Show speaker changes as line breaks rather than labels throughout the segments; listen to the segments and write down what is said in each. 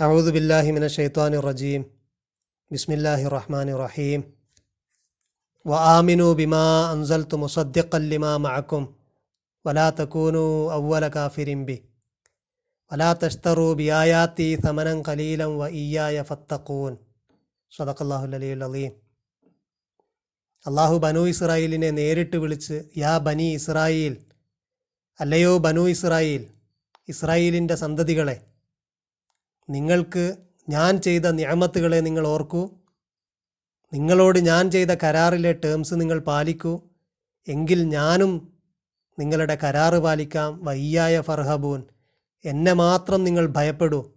അഊദു ബില്ലാഹി മിന റജീം ബിസ്മില്ലാഹി റഹ്മാൻ റഹീം വ ആമിനു ബിമാ അൻസൽത്തു മുസദ്ദിഖല്ലിമാ മഅക്കും വലാ തക്കൂനു അവല കാഫിരിംബി വലാ തഷ്തറു ബിയായാത്തി സമനം കലീലം വ ഇയായ ഫത്തഖൂൻ സദഖല്ലാഹുൽ അലിയുൽ അലീം അള്ളാഹു ബനു ഇസ്രായേലിനെ നേരിട്ട് വിളിച്ച് യാ ബനി ഇസ്രായേൽ അല്ലയോ ബനു ഇസ്രായേൽ ഇസ്രായേലിന്റെ സന്തതികളെ നിങ്ങൾക്ക് ഞാൻ ചെയ്ത നിയമത്തുകളെ നിങ്ങൾ ഓർക്കൂ. നിങ്ങളോട് ഞാൻ ചെയ്ത കരാറിലെ ടേംസ് നിങ്ങൾ പാലിക്കൂ. എങ്കിൽ ഞാനും നിങ്ങളുടെ കരാറ് പാലിക്കാം. വയ്യായ ഫർഹബൂൻ എന്നെ മാത്രം നിങ്ങൾ ഭയപ്പെടൂ.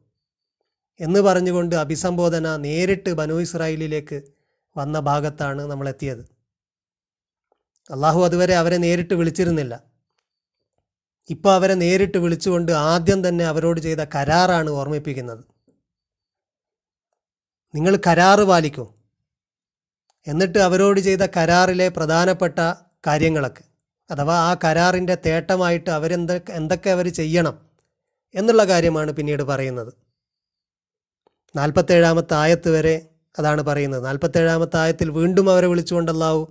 എന്ന് പറഞ്ഞുകൊണ്ട് അഭിസംബോധന നേരിട്ട് ബനു ഇസ്രായേലിലേക്ക് വന്ന ഭാഗത്താണ് നമ്മളെത്തിയത്. അള്ളാഹു അതുവരെ അവരെ നേരിട്ട് വിളിച്ചിരുന്നില്ല. ഇപ്പോൾ അവരെ നേരിട്ട് വിളിച്ചുകൊണ്ട് ആദ്യം തന്നെ അവരോട് ചെയ്ത കരാറാണ് ഓർമ്മിപ്പിക്കുന്നത്. നിങ്ങൾ കരാറ് പാലിക്കൂ. എന്നിട്ട് അവരോട് ചെയ്ത കരാറിലെ പ്രധാനപ്പെട്ട കാര്യങ്ങളൊക്കെ അഥവാ ആ കരാറിന്റെ തേട്ടമായിട്ട് അവരെന്തൊക്കെ എന്തൊക്കെ അവർ ചെയ്യണം എന്നുള്ള കാര്യമാണ് പിന്നീട് പറയുന്നത്. നാൽപ്പത്തേഴാമത്തെ ആയത്ത് വരെ അതാണ് പറയുന്നത്. നാൽപ്പത്തേഴാമത്തെ ആയത്തിൽ വീണ്ടും അവരെ വിളിച്ചുകൊണ്ടല്ലാവൂ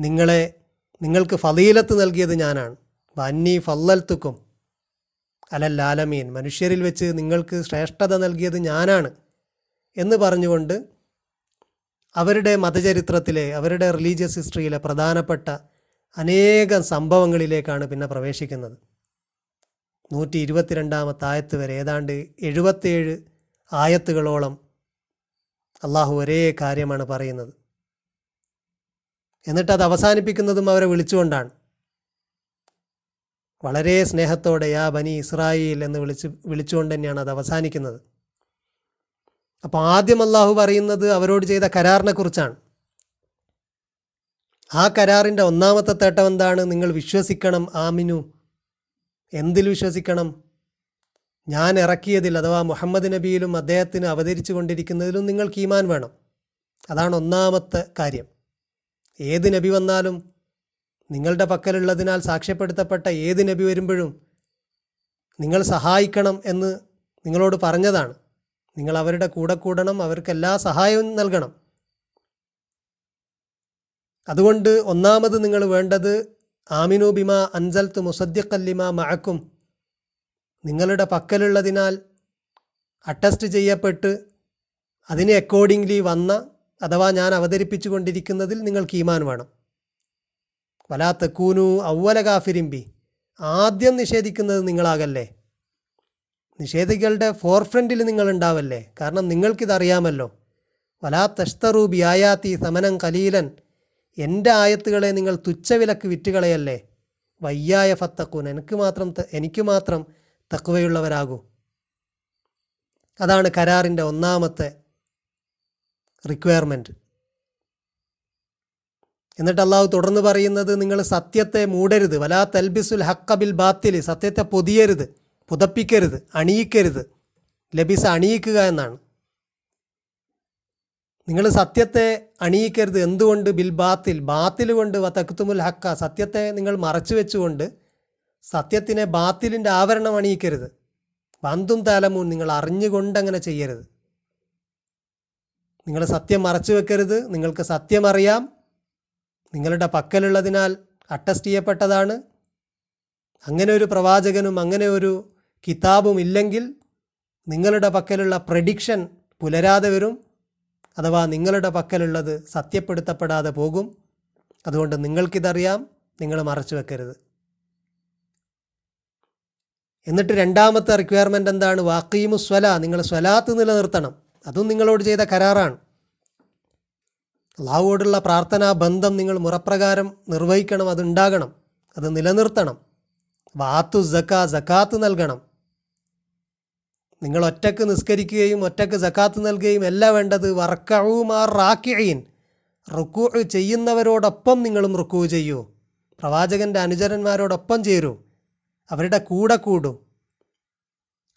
നിങ്ങളെ നിങ്ങൾക്ക് ഫതീലത്ത് നൽകിയത് ഞാനാണ്. വന്നി ഫല്ലൽത്തുക്കും. അലല്ലാലമീൻ. മനുഷ്യരിൽ വെച്ച് നിങ്ങൾക്ക് ശ്രേഷ്ഠത നൽകിയത് ഞാനാണ് എന്ന് പറഞ്ഞുകൊണ്ട് അവരുടെ മതചരിത്രത്തിലെ അവരുടെ റിലീജിയസ് ഹിസ്റ്ററിയിലെ പ്രധാനപ്പെട്ട അനേകം സംഭവങ്ങളിലേക്കാണ് പിന്നെ പ്രവേശിക്കുന്നത്. നൂറ്റി ഇരുപത്തിരണ്ടാമത്തെ ആയത്ത് വരെ ഏതാണ്ട് എഴുപത്തേഴ് ആയത്തുകളോളം അള്ളാഹു ഒരേ കാര്യമാണ് പറയുന്നത്. എന്നിട്ട് അത് അവസാനിപ്പിക്കുന്നതും അവരെ വിളിച്ചുകൊണ്ടാണ്. വളരെ സ്നേഹത്തോടെ യാ ബനി ഇസ്രായേൽ എന്ന് വിളിച്ച് വിളിച്ചുകൊണ്ട് തന്നെയാണ് അത് അവസാനിക്കുന്നത്. അപ്പോൾ ആദ്യം അള്ളാഹു പറയുന്നത് അവരോട് ചെയ്ത കരാറിനെ കുറിച്ചാണ് ആ കരാറിന്റെ ഒന്നാമത്തെ തേട്ടം എന്താണ്? നിങ്ങൾ വിശ്വസിക്കണം ആമിനു. എന്തിൽ വിശ്വസിക്കണം? ഞാൻ ഇറക്കിയതിൽ അഥവാ മുഹമ്മദ് നബിയിലും അദ്ദേഹത്തിന് അവതരിച്ചു കൊണ്ടിരിക്കുന്നതിലും നിങ്ങൾക്ക് ഈമാൻ വേണം. അതാണ് ഒന്നാമത്തെ കാര്യം. ഏത് നബി വന്നാലും നിങ്ങളുടെ പക്കലുള്ളതിനാൽ സാക്ഷ്യപ്പെടുത്തപ്പെട്ട ഏത് നബി വരുമ്പോഴും നിങ്ങൾ സഹായിക്കണം എന്ന് നിങ്ങളോട് പറഞ്ഞതാണ്. നിങ്ങൾ അവരുടെ കൂടെ കൂടണം അവർക്ക് എല്ലാ സഹായവും നൽകണം. അതുകൊണ്ട് ഒന്നാമത് നിങ്ങൾ വേണ്ടത് ആമിനു ബിമ അൻസൽത്ത് മുസദ്യക്കല്ലിമ മഴക്കും നിങ്ങളുടെ പക്കലുള്ളതിനാൽ അറ്റസ്റ്റ് ചെയ്യപ്പെട്ട് അതിനെ അക്കോർഡിംഗ്ലി വന്ന അഥവാ ഞാൻ അവതരിപ്പിച്ചു കൊണ്ടിരിക്കുന്നതിൽ നിങ്ങൾക്ക് ഈമാൻ വേണം. വലാത്ത കൂനു ഔവല കാഫിരിമ്പി ആദ്യം നിഷേധിക്കുന്നത് നിങ്ങളാകല്ലേ. നിഷേധികളുടെ ഫോർ ഫ്രണ്ടിൽ നിങ്ങൾ ഉണ്ടാവല്ലേ കാരണം നിങ്ങൾക്കിതറിയാമല്ലോ. വലാ തഷ്തറു ആയാത്തി സമനം കലീലൻ. എന്റെ ആയത്തുകളെ നിങ്ങൾ തുച്ഛവിലക്ക് വിറ്റുകളയല്ലേ. വയ്യായ ഫത്തക്കൂൻ എനിക്ക് മാത്രം എനിക്ക് മാത്രം തക്കുവയുള്ളവരാകൂ അതാണ് കരാറിന്റെ ഒന്നാമത്തെ റിക്വയർമെന്റ് എന്നിട്ട് അള്ളാഹു തുടർന്ന് പറയുന്നത് നിങ്ങൾ സത്യത്തെ മൂടരുത്. വലാ തൽബിസുൽ ഹക്കബിൽ ബാത്തിൽ സത്യത്തെ പൊതിയരുത് പുതപ്പിക്കരുത് അണിയിക്കരുത്. ലബിസ അണിയിക്കുക എന്നാണ്. നിങ്ങൾ സത്യത്തെ അണിയിക്കരുത് എന്തുകൊണ്ട്? ബിൽ ബാത്തിൽ. ബാത്തിൽ കൊണ്ട് വത്തക്കുത്തുമുൽ ഹക്ക സത്യത്തെ നിങ്ങൾ മറച്ചു വെച്ചുകൊണ്ട് സത്യത്തിനെ ബാത്തിലിന്റെ ആവരണം അണിയിക്കരുത്. പന്തും താലമൂൻ നിങ്ങൾ അറിഞ്ഞുകൊണ്ട് അങ്ങനെ ചെയ്യരുത്. നിങ്ങൾ സത്യം മറച്ചു വെക്കരുത്. നിങ്ങൾക്ക് സത്യം അറിയാം. നിങ്ങളുടെ പക്കലുള്ളതിനാൽ അട്ടസ്റ്റ് ചെയ്യപ്പെട്ടതാണ്. അങ്ങനെ ഒരു പ്രവാചകനും അങ്ങനെ ഒരു കിതാബും ഇല്ലെങ്കിൽ നിങ്ങളുടെ പക്കലുള്ള പ്രഡിക്ഷൻ പുലരാതെ വരും. അഥവാ നിങ്ങളുടെ പക്കലുള്ളത് സത്യപ്പെടുത്തപ്പെടാതെ പോകും. അതുകൊണ്ട് നിങ്ങൾക്കിതറിയാം നിങ്ങൾ മറച്ചു വെക്കരുത്. എന്നിട്ട് രണ്ടാമത്തെ റിക്വയർമെന്റ് എന്താണ്? വാക്കീമു സ്വല നിങ്ങൾ സ്വലാത്ത് നിലനിർത്തണം. അതും നിങ്ങളോട് ചെയ്ത കരാറാണ്. അള്ളാഹുവോടുള്ള പ്രാർത്ഥനാ ബന്ധം നിങ്ങൾ മുറപ്രകാരം നിർവഹിക്കണം അതുണ്ടാകണം അത് നിലനിർത്തണം. വാത്തു ജക്കാ ജക്കാത്ത് നൽകണം. നിങ്ങൾ ഒറ്റയ്ക്ക് നിസ്കരിക്കുകയും ഒറ്റയ്ക്ക് ജക്കാത്ത് നൽകുകയും എല്ലാം വേണ്ടത് വർക്കഴുമാർ റാക്കിഴീൻ റുക്കു ചെയ്യുന്നവരോടൊപ്പം നിങ്ങളും റുക്കു ചെയ്യൂ. പ്രവാചകന്റെ അനുചരന്മാരോടൊപ്പം ചേരൂ. അവരുടെ കൂടെ കൂടും.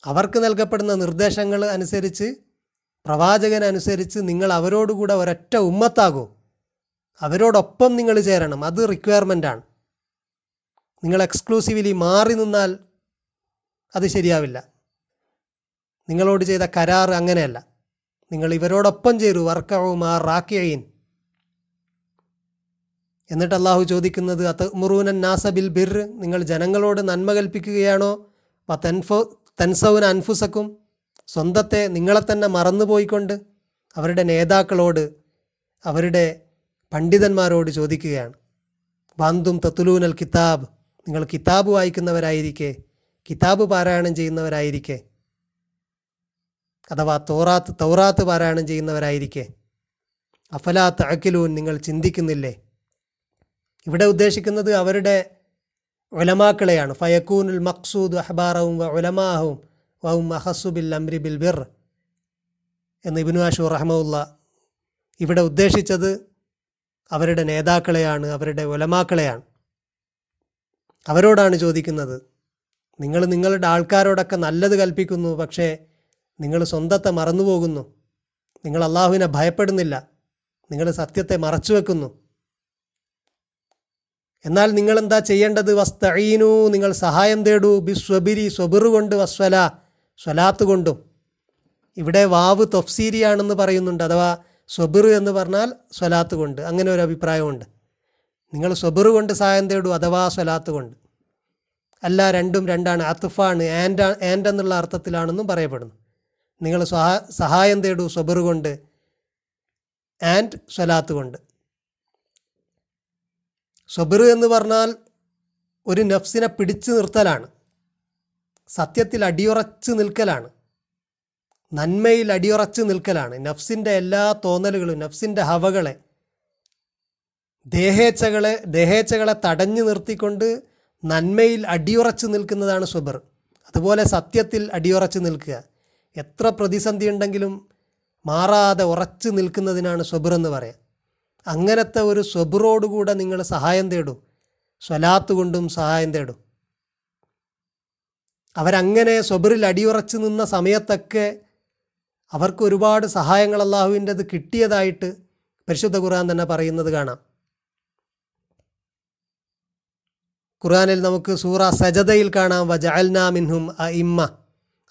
അവർക്ക് നൽകപ്പെടുന്ന നിർദ്ദേശങ്ങൾ അനുസരിച്ച് പ്രവാചകൻ അനുസരിച്ച് നിങ്ങൾ അവരോടുകൂടെ ഒരൊറ്റ ഉമ്മത്താകൂ. അവരോടൊപ്പം നിങ്ങൾ ചേരണം. അത് റിക്വയർമെന്റാണ് നിങ്ങൾ എക്സ്ക്ലൂസീവ്ലി മാറി നിന്നാൽ അത് ശരിയാവില്ല. നിങ്ങളോട് ചെയ്ത കരാർ അങ്ങനെയല്ല. നിങ്ങൾ ഇവരോടൊപ്പം ചേരൂ. വർക്കവുമാ റാക്കിയൻ എന്നിട്ട് അള്ളാഹു ചോദിക്കുന്നത് അത് മുറൂനൻ നാസബിൽ ബിർ നിങ്ങൾ ജനങ്ങളോട് നന്മ കൽപ്പിക്കുകയാണോ? തൻഫോ തൻസൗന അൻഫുസക്കും സ്വന്തത്തെ നിങ്ങളെ തന്നെ മറന്നുപോയിക്കൊണ്ട് അവരുടെ നേതാക്കളോട് അവരുടെ പണ്ഡിതന്മാരോട് ചോദിക്കുകയാണ്. ബാന്തും തത്തുലൂനൽ കിതാബ് നിങ്ങൾ കിതാബ് വായിക്കുന്നവരായിരിക്കെ കിതാബ് പാരായണം ചെയ്യുന്നവരായിരിക്കെ അഥവാ തോറാത്ത് തൗറാത്ത് പാരായണം ചെയ്യുന്നവരായിരിക്കെ. അഫലാ തഅക്കിലൂൻ നിങ്ങൾ ചിന്തിക്കുന്നില്ലേ? ഇവിടെ ഉദ്ദേശിക്കുന്നത് അവരുടെ ഒലമാക്കളെയാണ് ഫയക്കൂനുൽ മക്സൂദ് അഹ്ബാറവും വ ഉലമാഹവും ബിൽ അംരി ബിൽ ബിർ എന്ന് ഇബിനു ആഷു റഹ്മുല്ല ഇവിടെ ഉദ്ദേശിച്ചത് അവരുടെ നേതാക്കളെയാണ് അവരുടെ ഒലമാക്കളെയാണ് അവരോടാണ് ചോദിക്കുന്നത് നിങ്ങൾ നിങ്ങളുടെ ആൾക്കാരോടൊക്കെ നല്ലത് കൽപ്പിക്കുന്നു പക്ഷേ നിങ്ങൾ സ്വന്തത്തെ മറന്നുപോകുന്നു. നിങ്ങൾ അള്ളാഹുവിനെ ഭയപ്പെടുന്നില്ല. നിങ്ങൾ സത്യത്തെ മറച്ചു വെക്കുന്നു എന്നാൽ നിങ്ങൾ എന്താ ചെയ്യേണ്ടത്? വസ്തഈനു നിങ്ങൾ സഹായം തേടൂ. ബി സ്വബിരി സ്വബിറു കൊണ്ട് വസ്വല സ്വലാത്ത് കൊണ്ടും. ഇവിടെ വാവ് തൊഫ്സീരിയാണെന്ന് പറയുന്നുണ്ട് അഥവാ സ്വബിർ എന്ന് പറഞ്ഞാൽ സ്വലാത്ത് കൊണ്ട്. അങ്ങനെ ഒരു അഭിപ്രായമുണ്ട്. നിങ്ങൾ സ്വബിർ കൊണ്ട് സഹായം തേടൂ അഥവാ സ്വലാത്ത് കൊണ്ട്. അല്ല രണ്ടും രണ്ടാണ്. അത്തുഫാണ് ആൻഡ് ആൻഡ് എന്നുള്ള അർത്ഥത്തിലാണെന്നും പറയപ്പെടുന്നു. നിങ്ങൾ സഹാ സഹായം തേടൂ സ്വബിർ കൊണ്ട് ആൻഡ് സ്വലാത്ത് കൊണ്ട്. സ്വബിർ എന്ന് പറഞ്ഞാൽ ഒരു നഫ്സിനെ പിടിച്ചു നിർത്തലാണ്. സത്യത്തിൽ അടിയുറച്ച് നിൽക്കലാണ്. നന്മയിൽ അടിയുറച്ച് നിൽക്കലാണ്. നഫ്സിന്റെ എല്ലാ തോന്നലുകളും നഫ്സിന്റെ ഹവകളെ ദേഹേച്ഛകളെ ദേഹേച്ഛകളെ തടഞ്ഞു നിർത്തിക്കൊണ്ട് നന്മയിൽ അടിയുറച്ച് നിൽക്കുന്നതാണ് സ്വബർ അതുപോലെ സത്യത്തിൽ അടിയുറച്ച് നിൽക്കുക. എത്ര പ്രതിസന്ധി ഉണ്ടെങ്കിലും മാറാതെ ഉറച്ചു നിൽക്കുന്നതിനാണ് സ്വബർ എന്ന് പറയാം. അങ്ങനത്തെ ഒരു സ്വബറോടുകൂടെ നിങ്ങൾ സഹായം തേടൂ. സ്വലാത്ത് കൊണ്ടും സഹായം തേടും. അവരങ്ങനെ സ്വബറിൽ അടിയുറച്ച് നിന്ന സമയത്തൊക്കെ അവർക്ക് ഒരുപാട് സഹായങ്ങൾ അള്ളാഹുവിന്റെത് കിട്ടിയതായിട്ട് പരിശുദ്ധ ഖുർആൻ തന്നെ പറയുന്നത് കാണാം. ഖുർആനിൽ നമുക്ക് സൂറ സജതയിൽ കാണാം വജഅൽനാ മിൻഹും അ ഇമ്മ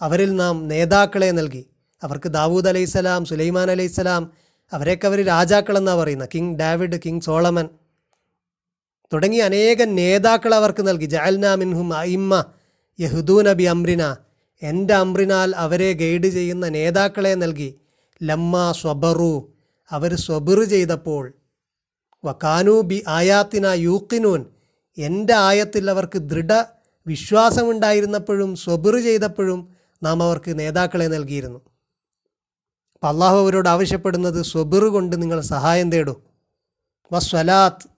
അവരിൽ നാം നേതാക്കളെ നൽകി. അവർക്ക് ദാവൂദ് അലൈഹിസ്സലാം സുലൈമാൻ അലൈഹിസ്സലാം അവരെയൊക്കെ അവർ രാജാക്കളെന്നാണ് പറയുന്നത് കിങ് ഡാവിഡ് കിങ് സോളമൻ തുടങ്ങി അനേകം നേതാക്കൾ അവർക്ക് നൽകി. ജഅൽനാ മിൻഹും അ ഇമ്മ യഹുദൂന ബി അമ്രിന എന്റെ അമ്രിനാൽ അവരെ ഗൈഡ് ചെയ്യുന്ന നേതാക്കളെ നൽകി. ലമ്മ സ്വബറു അവർ സ്വബിറ് ചെയ്തപ്പോൾ വക്കാനു ബി ആയാത്തിന യൂക്കിനൂൻ എന്റെ ആയത്തിൽ അവർക്ക് ദൃഢ വിശ്വാസമുണ്ടായിരുന്നപ്പോഴും സ്വബിറ് ചെയ്തപ്പോഴും നാം അവർക്ക് നേതാക്കളെ നൽകിയിരുന്നു. അപ്പം അള്ളാഹു അവരോട് ആവശ്യപ്പെടുന്നത് സ്വബിറ് കൊണ്ട് നിങ്ങൾ സഹായം തേടൂ. വ സ്വലാത്ത്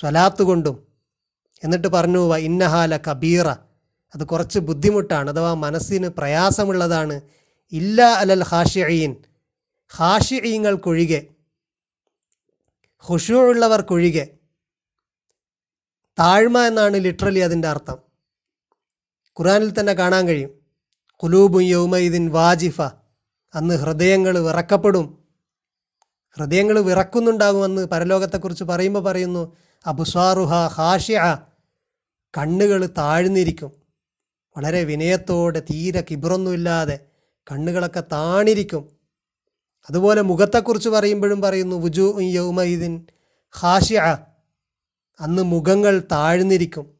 സ്വലാത്ത് കൊണ്ടും. എന്നിട്ട് പറഞ്ഞു വ ഇന്നഹാല കബീറ അത് കുറച്ച് ബുദ്ധിമുട്ടാണ് അഥവാ മനസ്സിന് പ്രയാസമുള്ളതാണ്. ഇല്ല അലൽ ഹാഷിയീൻ ഹാഷിയീങ്ങൾക്കൊഴികെ ഹുഷുള്ളവർക്കൊഴികെ താഴ്മ എന്നാണ് ലിറ്ററലി അതിന്റെ അർത്ഥം. ഖുറാനിൽ തന്നെ കാണാൻ കഴിയും. കുലൂബും യൗമൈദിൻ വാജിഫ. അന്ന് ഹൃദയങ്ങൾ വിറക്കപ്പെടും. ഹൃദയങ്ങൾ വിറക്കുന്നുണ്ടാകുമെന്ന് പരലോകത്തെക്കുറിച്ച് പറയുമ്പോൾ പറയുന്നു അബുസാറുഹ ഹാഷ്യ കണ്ണുകൾ താഴ്ന്നിരിക്കും. വളരെ വിനയത്തോടെ തീരെ കിബറൊന്നുമില്ലാതെ കണ്ണുകളൊക്കെ താണിരിക്കും. അതുപോലെ മുഖത്തെക്കുറിച്ച് പറയുമ്പോഴും പറയുന്നു വുജു യൗമൈദിൻ ഹാഷ്യ അന്ന് മുഖങ്ങൾ താഴ്ന്നിരിക്കും.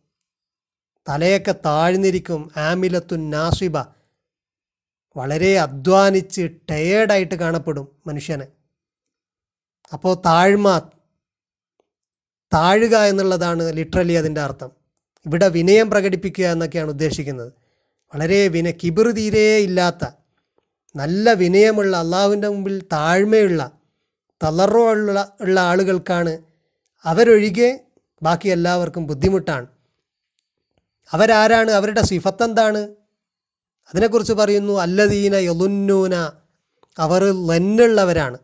തലയൊക്കെ താഴ്ന്നിരിക്കും. ആമിലത്തു നാസിബ. വളരെ അധ്വാനിച്ച് ടയേർഡായിട്ട് കാണപ്പെടും മനുഷ്യനെ. അപ്പോൾ താഴ്മ താഴുക എന്നുള്ളതാണ് ലിറ്ററലി അതിന്റെ അർത്ഥം. ഇവിടെ വിനയം പ്രകടിപ്പിക്കുക എന്നൊക്കെയാണ് ഉദ്ദേശിക്കുന്നത്. വളരെ വിന കിബിറു തീരെ ഇല്ലാത്ത നല്ല വിനയമുള്ള അള്ളാഹുവിന്റെ മുമ്പിൽ താഴ്മയുള്ള തളർവുള്ള ഉള്ള ആളുകൾക്കാണ് അവരൊഴികെ ബാക്കി എല്ലാവർക്കും ബുദ്ധിമുട്ടാണ്. അവരാരാണ്? അവരുടെ സിഫത്ത് എന്താണ് അതിനെക്കുറിച്ച് പറയുന്നു അല്ലദീന യലുന്നൂന അവർ ലന്നുള്ളവരാണ്.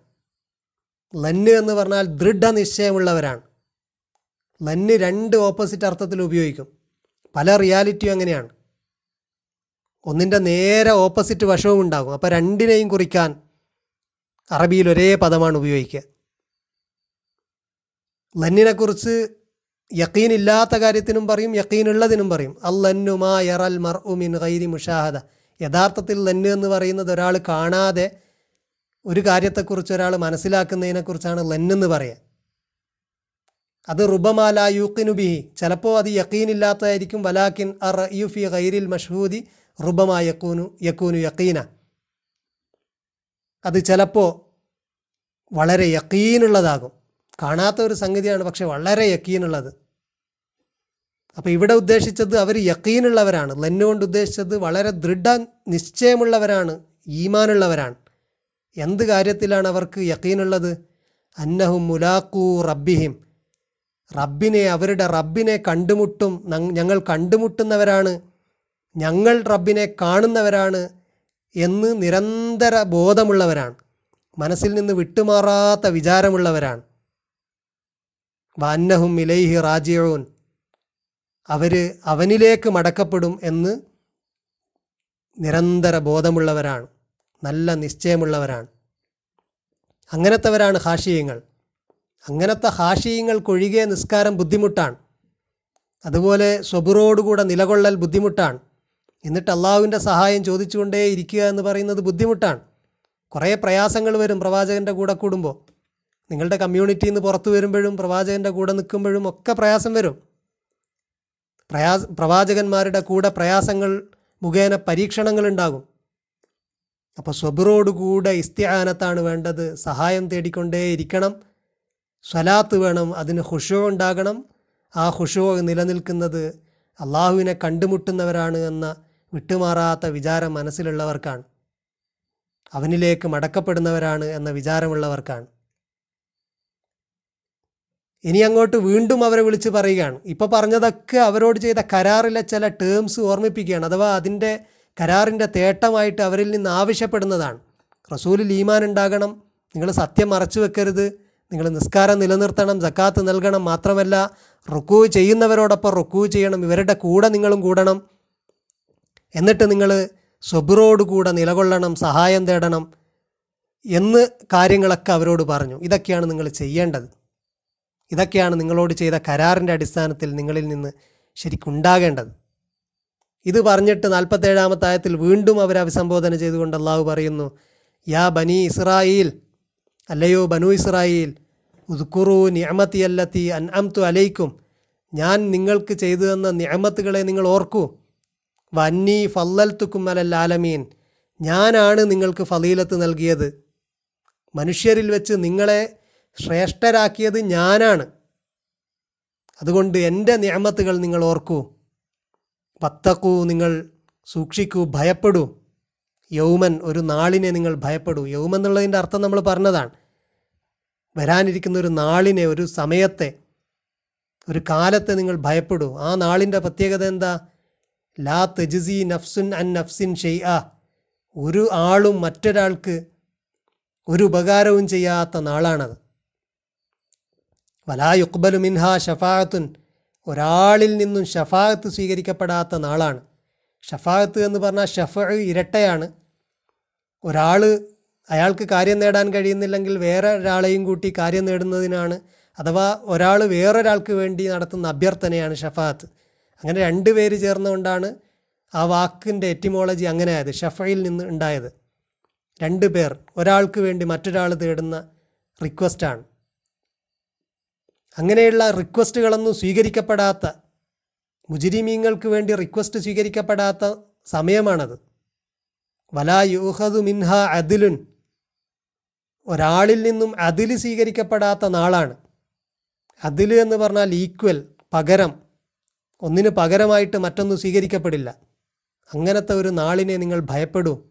ലന്ന് എന്ന് പറഞ്ഞാൽ ദൃഢനിശ്ചയമുള്ളവരാണ്. ലന്ന് രണ്ട് ഓപ്പോസിറ്റ് അർത്ഥത്തിൽ ഉപയോഗിക്കും. പല റിയാലിറ്റിയും അങ്ങനെയാണ്. ഒന്നിന്റെ നേരെ ഓപ്പോസിറ്റ് വശവും ഉണ്ടാകും. അപ്പോൾ രണ്ടിനെയും കുറിക്കാൻ അറബിയിൽ ഒരേ പദമാണ് ഉപയോഗിക്കുക. ലന്നിനെക്കുറിച്ച് യക്കീൻ ഇല്ലാത്ത കാര്യത്തിനും പറയും യക്കീൻ ഉള്ളതിനും പറയും. അല്ലന്നുമാ യറൽ മർ ഉമിൻ ഗൈരി മുഷാഹദ. യഥാർത്ഥത്തിൽ ലന്ന് എന്ന് പറയുന്നത് ഒരാൾ കാണാതെ ഒരു കാര്യത്തെക്കുറിച്ച് ഒരാൾ മനസ്സിലാക്കുന്നതിനെക്കുറിച്ചാണ് ലന്നെന്ന് പറയുക. അത് റുബമാല യൂക്കിനു ബിഹി. ചിലപ്പോൾ അത് യക്കീനില്ലാത്തതായിരിക്കും വലാക്കിൻ അർ യുഫി ഗൈരിൽ മഷൂദി റുബമ യക്കൂനു യക്കൂനു യക്കീന അത് ചിലപ്പോൾ വളരെ യക്കീനുള്ളതാകും കാണാത്ത ഒരു സംഗതിയാണ് പക്ഷെ വളരെ യക്കീനുള്ളത് അപ്പോൾ ഇവിടെ ഉദ്ദേശിച്ചത് അവർ യക്കീനുള്ളവരാണ് ലന്നുകൊണ്ട് ഉദ്ദേശിച്ചത് വളരെ ദൃഢ നിശ്ചയമുള്ളവരാണ് ഈമാനുള്ളവരാണ്. എന്ത് കാര്യത്തിലാണ് അവർക്ക് യക്കീനുള്ളത് അന്നഹും മുലാക്കൂ റബ്ബിഹിം. റബ്ബിനെ അവരുടെ റബ്ബിനെ കണ്ടുമുട്ടും ഞങ്ങൾ കണ്ടുമുട്ടുന്നവരാണ് ഞങ്ങൾ റബ്ബിനെ കാണുന്നവരാണ് എന്ന് നിരന്തര ബോധമുള്ളവരാണ്. മനസ്സിൽ നിന്ന് വിട്ടുമാറാത്ത വിചാരമുള്ളവരാണ്. വാന്നഹും ഇലൈഹി റാജിയോൻ അവർ അവനിലേക്ക് മടക്കപ്പെടും എന്ന് നിരന്തര ബോധമുള്ളവരാണ്. നല്ല നിശ്ചയമുള്ളവരാണ്. അങ്ങനത്തെവരാണ് ഹാഷിയങ്ങൾ. അങ്ങനത്തെ ഹാഷിയങ്ങൾക്കൊഴികെ നിസ്കാരം ബുദ്ധിമുട്ടാണ്. അതുപോലെ സ്വബുറോടുകൂടെ നിലകൊള്ളൽ ബുദ്ധിമുട്ടാണ്. എന്നിട്ട് അള്ളാഹുവിന്റെ സഹായം ചോദിച്ചുകൊണ്ടേ ഇരിക്കുക എന്ന് പറയുന്നത് ബുദ്ധിമുട്ടാണ്. കുറേ പ്രയാസങ്ങൾ വരും പ്രവാചകന്റെ കൂടെ കൂടുമ്പോൾ. നിങ്ങളുടെ കമ്മ്യൂണിറ്റിയിൽ നിന്ന് പുറത്തു വരുമ്പോഴും പ്രവാചകന്റെ കൂടെ നിൽക്കുമ്പോഴും ഒക്കെ പ്രയാസം വരും. പ്രയാസ പ്രവാചകന്മാരുടെ കൂടെ പ്രയാസങ്ങൾ മുഖേന പരീക്ഷണങ്ങൾ ഉണ്ടാകും. അപ്പോൾ സ്വബിറോടുകൂടെ ഇസ്തിഹാനത്താണ് വേണ്ടത്. സഹായം തേടിക്കൊണ്ടേ ഇരിക്കണം. സ്വലാത്ത് വേണം അതിന് ഹുഷോ ഉണ്ടാകണം. ആ ഹുഷോ നിലനിൽക്കുന്നത് അള്ളാഹുവിനെ കണ്ടുമുട്ടുന്നവരാണ് എന്ന വിട്ടുമാറാത്ത വിചാരം മനസ്സിലുള്ളവർക്കാണ്. അവനിലേക്ക് മടക്കപ്പെടുന്നവരാണ് എന്ന വിചാരമുള്ളവർക്കാണ്. ഇനി അങ്ങോട്ട് വീണ്ടും അവരെ വിളിച്ച് പറയുകയാണ്. ഇപ്പോൾ പറഞ്ഞതൊക്കെ അവരോട് ചെയ്ത കരാറിലെ ചില ടേംസ് ഓർമ്മിപ്പിക്കുകയാണ്. അഥവാ അതിന്റെ കരാറിന്റെ തേട്ടമായിട്ട് അവരിൽ നിന്ന് ആവശ്യപ്പെടുന്നതാണ്. റസൂലിൽ ഈമാൻ ഉണ്ടാകണം. നിങ്ങൾ സത്യം മറച്ചു വെക്കരുത്. നിങ്ങൾ നിസ്കാരം നിലനിർത്തണം ജക്കാത്ത് നൽകണം മാത്രമല്ല റുക്കൂ ചെയ്യുന്നവരോടൊപ്പം റുക്കൂ ചെയ്യണം ഇവരുടെ കൂടെ നിങ്ങളും കൂടണം. എന്നിട്ട് നിങ്ങൾ സ്വബിറോടുകൂടെ നിലകൊള്ളണം സഹായം തേടണം എന്ന് കാര്യങ്ങളൊക്കെ അവരോട് പറഞ്ഞു. ഇതൊക്കെയാണ് നിങ്ങൾ ചെയ്യേണ്ടത്. ഇതൊക്കെയാണ് നിങ്ങളോട് ചെയ്ത കരാറിന്റെ അടിസ്ഥാനത്തിൽ നിങ്ങളിൽ നിന്ന് ശരിക്കുണ്ടാകേണ്ടത് ഇത് പറഞ്ഞിട്ട് നാൽപ്പത്തേഴാമത്തായത്തിൽ വീണ്ടും അവരെ അഭിസംബോധന ചെയ്തുകൊണ്ട് അള്ളാഹു പറയുന്നു യാ ബനി ഇസ്രായേൽ അല്ലയോ ബനു ഇസ്രായേൽ ഉദ്കുറു നിയമത്തി അല്ലത്തി അൻഅംതു അലൈക്കും. ഞാൻ നിങ്ങൾക്ക് ചെയ്തു തന്ന നിയമത്തുകളെ നിങ്ങൾ ഓർക്കൂ. വന്നി ഫല്ലൽത്തുക്കും അലൽ ആലമീൻ. ഞാനാണ് നിങ്ങൾക്ക് ഫലീലത്ത് നൽകിയത്. മനുഷ്യരിൽ വെച്ച് നിങ്ങളെ ശ്രേഷ്ഠരാക്കിയത് ഞാനാണ്. അതുകൊണ്ട് എന്റെ നിയമത്തുകൾ നിങ്ങൾ ഓർക്കൂ. പത്തക്കൂ നിങ്ങൾ സൂക്ഷിക്കൂ ഭയപ്പെടൂ. യൗമൻ ഒരു നാളിനെ നിങ്ങൾ ഭയപ്പെടൂ. യൗമൻ എന്നുള്ളതിന്റെ അർത്ഥം നമ്മൾ പറഞ്ഞതാണ്. വരാനിരിക്കുന്ന ഒരു നാളിനെ ഒരു സമയത്തെ ഒരു കാലത്തെ നിങ്ങൾ ഭയപ്പെടൂ. ആ നാളിന്റെ പ്രത്യേകത എന്താ? ലാ തെജിസി നഫ്സുൻ അൻ നഫ്സിൻ ഷെയ്അ ഒരു ആളും മറ്റൊരാൾക്ക് ഒരു ഉപകാരവും ചെയ്യാത്ത നാളാണത്. വലാ യുക്ബലു മിൻഹ ഷഫാഅത്തുൻ. ഒരാളിൽ നിന്നും ഷഫാഅത്ത് സ്വീകരിക്കപ്പെടാത്ത നാളാണ്. ഷഫാഅത്ത് എന്ന് പറഞ്ഞാൽ ഷഫ ഇരട്ടയാണ്. ഒരാൾ അയാൾക്ക് കാര്യം നേടാൻ കഴിയുന്നില്ലെങ്കിൽ വേറെ ഒരാളെയും കൂട്ടി കാര്യം നേടുന്നതിനാണ് അഥവാ ഒരാൾ വേറൊരാൾക്ക് വേണ്ടി നടത്തുന്ന അഭ്യർത്ഥനയാണ് ഷഫാഅത്ത്. അങ്ങനെ രണ്ട് പേര് ചേർന്നുകൊണ്ടാണ് ആ വാക്കിന്റെ എറ്റിമോളജി അങ്ങനെ ആയത് ഷഫയിൽ നിന്ന് ഉണ്ടായത്. രണ്ട് പേർ ഒരാൾക്ക് വേണ്ടി മറ്റൊരാൾ തേടുന്ന റിക്വസ്റ്റാണ്. അങ്ങനെയുള്ള റിക്വസ്റ്റുകളൊന്നും സ്വീകരിക്കപ്പെടാത്ത മുജിരിമീങ്ങൾക്ക് വേണ്ടി റിക്വസ്റ്റ് സ്വീകരിക്കപ്പെടാത്ത സമയമാണത്. വലാ യൂഹദു മിൻഹ അതിലുൻ ഒരാളിൽ നിന്നും അതിൽ സ്വീകരിക്കപ്പെടാത്ത നാളാണ്. അതിൽ എന്ന് പറഞ്ഞാൽ ഈക്വൽ പകരം. ഒന്നിന് പകരമായിട്ട് മറ്റൊന്ന് സ്വീകരിക്കപ്പെടില്ല. അങ്ങനത്തെ ഒരു നാളിനെ നിങ്ങൾ ഭയപ്പെടൂ.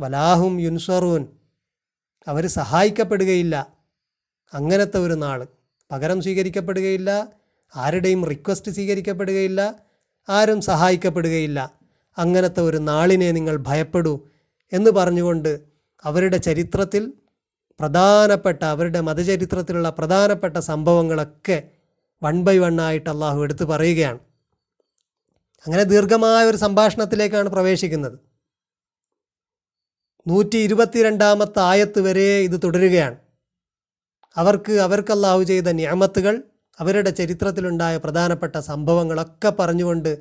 വലാഹും യുൻസറൂൻ. അവർ സഹായിക്കപ്പെടുകയില്ല. അങ്ങനത്തെ ഒരു നാൾ പകരം സ്വീകരിക്കപ്പെടുകയില്ല ആരുടെയും റിക്വസ്റ്റ് സ്വീകരിക്കപ്പെടുകയില്ല ആരും സഹായിക്കപ്പെടുകയില്ല. അങ്ങനത്തെ ഒരു നാളിനെ നിങ്ങൾ ഭയപ്പെടൂ എന്ന് പറഞ്ഞുകൊണ്ട് അവരുടെ ചരിത്രത്തിൽ പ്രധാനപ്പെട്ട അവരുടെ മതചരിത്രത്തിലുള്ള പ്രധാനപ്പെട്ട സംഭവങ്ങളൊക്കെ വൺ ബൈ വൺ ആയിട്ട് അള്ളാഹു എടുത്തു പറയുകയാണ്. അങ്ങനെ ദീർഘമായ ഒരു സംഭാഷണത്തിലേക്കാണ് പ്രവേശിക്കുന്നത്. നൂറ്റി ഇരുപത്തിരണ്ടാമത്തെ ആയത്ത് വരെ ഇത് തുടരുകയാണ്. അവർക്ക് അവർക്ക് അള്ളാഹു ചെയ്ത നിയമത്തുകൾ അവരുടെ ചരിത്രത്തിലുണ്ടായ പ്രധാനപ്പെട്ട സംഭവങ്ങളൊക്കെ പറഞ്ഞുകൊണ്ട്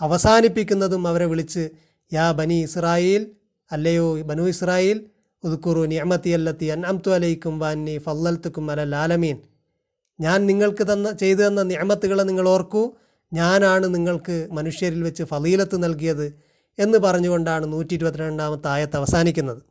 അവസാനിപ്പിക്കുന്നതും അവരെ വിളിച്ച് യാ ബനി ഇസ്രായേൽ അല്ലയോ ബനു ഇസ്രായേൽ ഉദ്ക്കുറു നിയമത്തി അല്ലത്തി അൻഅംതു അലൈക്കും വാന്നി ഫല്ലൽത്തുക്കും അലൽ ആലമീൻ. ഞാൻ നിങ്ങൾക്ക് തന്ന ചെയ്തു തന്ന നിയമത്തുകളെ നിങ്ങൾ ഓർക്കൂ. ഞാനാണ് നിങ്ങൾക്ക് മനുഷ്യരിൽ വെച്ച് ഫലീലത്ത് നൽകിയത് എന്ന് പറഞ്ഞുകൊണ്ടാണ് നൂറ്റി ഇരുപത്തിരണ്ടാമത്തെ ആയത്ത് അവസാനിക്കുന്നത്.